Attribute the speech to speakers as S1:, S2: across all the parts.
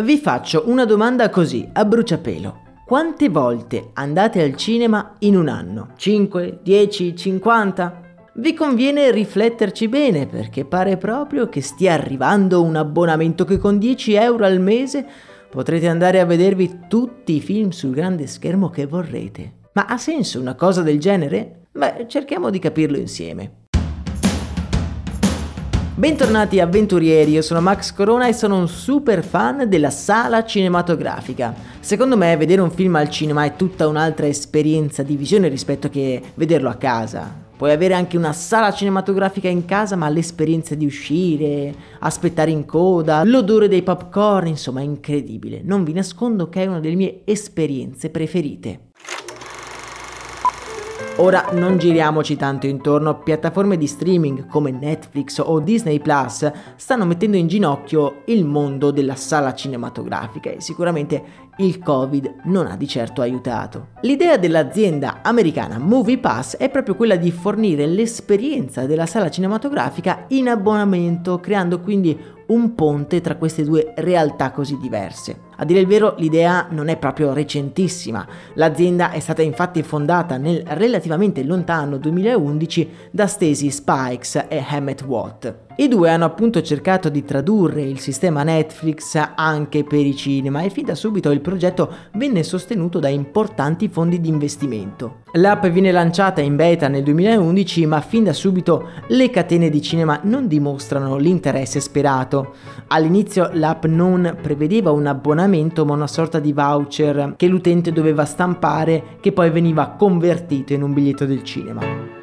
S1: Vi faccio una domanda così, a bruciapelo. Quante volte andate al cinema in un anno? 5, 10, 50? Vi conviene rifletterci bene perché pare proprio che stia arrivando un abbonamento che con 10 euro al mese potrete andare a vedervi tutti i film sul grande schermo che vorrete. Ma ha senso una cosa del genere? Beh, cerchiamo di capirlo insieme. Bentornati avventurieri, io sono Max Corona e sono un super fan della sala cinematografica. Secondo me vedere un film al cinema è tutta un'altra esperienza di visione rispetto che vederlo a casa. Puoi avere anche una sala cinematografica in casa, ma l'esperienza di uscire, aspettare in coda, l'odore dei popcorn, insomma è incredibile. Non vi nascondo che è una delle mie esperienze preferite. Ora non giriamoci tanto intorno, piattaforme di streaming come Netflix o Disney Plus stanno mettendo in ginocchio il mondo della sala cinematografica e sicuramente il Covid non ha di certo aiutato. L'idea dell'azienda americana Movie Pass è proprio quella di fornire l'esperienza della sala cinematografica in abbonamento, creando quindi un ponte tra queste due realtà così diverse. A dire il vero, l'idea non è proprio recentissima. L'azienda è stata infatti fondata nel relativamente lontano 2011 da Stacy Spikes e Hammett Watt. I due hanno appunto cercato di tradurre il sistema Netflix anche per i cinema e fin da subito il progetto venne sostenuto da importanti fondi di investimento. L'app viene lanciata in beta nel 2011 ma fin da subito le catene di cinema non dimostrano l'interesse sperato. All'inizio l'app non prevedeva un abbonamento ma una sorta di voucher che l'utente doveva stampare che poi veniva convertito in un biglietto del cinema.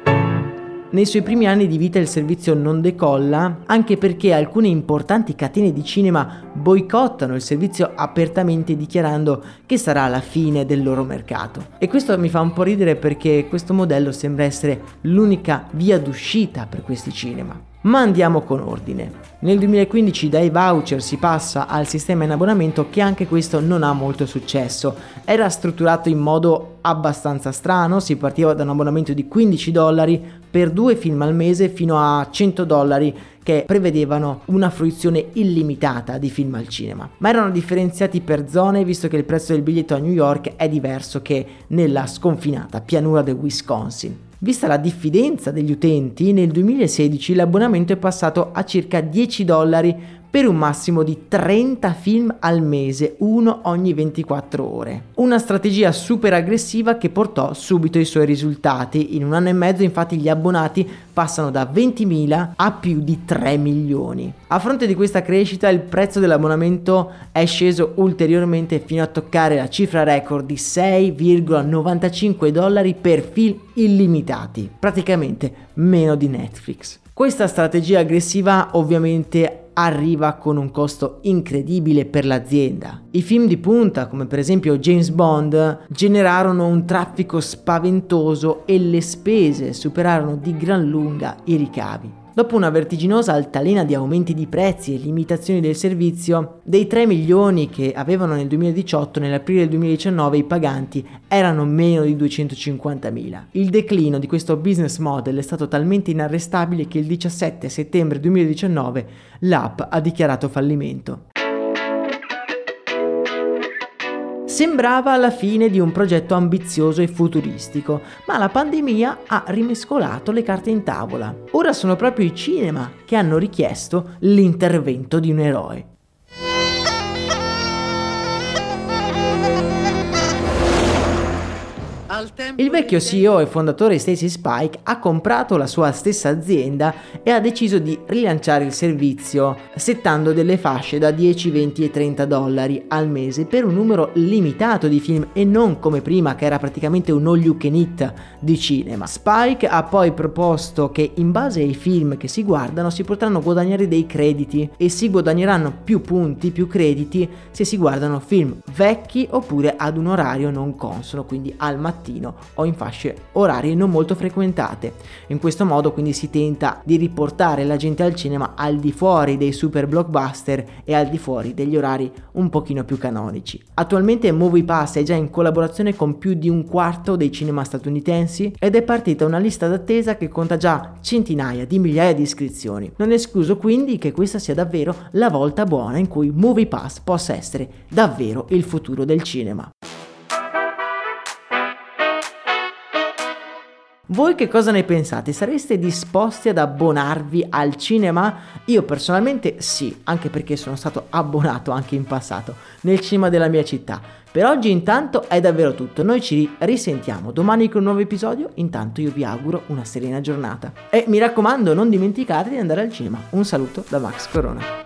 S1: Nei suoi primi anni di vita il servizio non decolla anche perché alcune importanti catene di cinema boicottano il servizio apertamente dichiarando che sarà la fine del loro mercato. E questo mi fa un po' ridere perché questo modello sembra essere l'unica via d'uscita per questi cinema. Ma andiamo con ordine. Nel 2015 dai voucher si passa al sistema in abbonamento che anche questo non ha molto successo. Era strutturato in modo abbastanza strano, si partiva da un abbonamento di 15 dollari per due film al mese fino a 100 dollari che prevedevano una fruizione illimitata di film al cinema, ma erano differenziati per zone visto che il prezzo del biglietto a New York è diverso che nella sconfinata pianura del Wisconsin. Vista la diffidenza degli utenti, nel 2016 l'abbonamento è passato a circa 10 dollari per un massimo di 30 film al mese, uno ogni 24 ore. Una strategia super aggressiva che portò subito i suoi risultati. In un anno e mezzo infatti gli abbonati passano da 20.000 a più di 3 milioni. A fronte di questa crescita il prezzo dell'abbonamento è sceso ulteriormente fino a toccare la cifra record di 6,95 dollari per film illimitati, praticamente meno di Netflix. Questa strategia aggressiva ovviamente arriva con un costo incredibile per l'azienda. I film di punta, come per esempio James Bond, generarono un traffico spaventoso e le spese superarono di gran lunga i ricavi. Dopo una vertiginosa altalena di aumenti di prezzi e limitazioni del servizio, dei 3 milioni che avevano nel 2018, nell'aprile del 2019 i paganti erano meno di 250.000. Il declino di questo business model è stato talmente inarrestabile che il 17 settembre 2019 l'app ha dichiarato fallimento. Sembrava la fine di un progetto ambizioso e futuristico, ma la pandemia ha rimescolato le carte in tavola. Ora sono proprio i cinema che hanno richiesto l'intervento di un eroe. Il vecchio CEO e fondatore Stacy Spike ha comprato la sua stessa azienda e ha deciso di rilanciare il servizio, settando delle fasce da 10, 20 e 30 dollari al mese per un numero limitato di film e non come prima che era praticamente un all you can eat di cinema. Spike ha poi proposto che in base ai film che si guardano si potranno guadagnare dei crediti e si guadagneranno più punti, più crediti se si guardano film vecchi oppure ad un orario non consono, quindi al mattino o in fasce orarie non molto frequentate. In questo modo quindi si tenta di riportare la gente al cinema al di fuori dei super blockbuster e al di fuori degli orari un pochino più canonici. Attualmente MoviePass è già in collaborazione con più di un quarto dei cinema statunitensi ed è partita una lista d'attesa che conta già centinaia di migliaia di iscrizioni. Non escluso quindi che questa sia davvero la volta buona in cui MoviePass possa essere davvero il futuro del cinema. Voi che cosa ne pensate? Sareste disposti ad abbonarvi al cinema? Io personalmente sì, anche perché sono stato abbonato anche in passato nel cinema della mia città. Per oggi intanto è davvero tutto, noi ci risentiamo domani con un nuovo episodio, intanto io vi auguro una serena giornata. E mi raccomando non dimenticate di andare al cinema. Un saluto da Max Corona.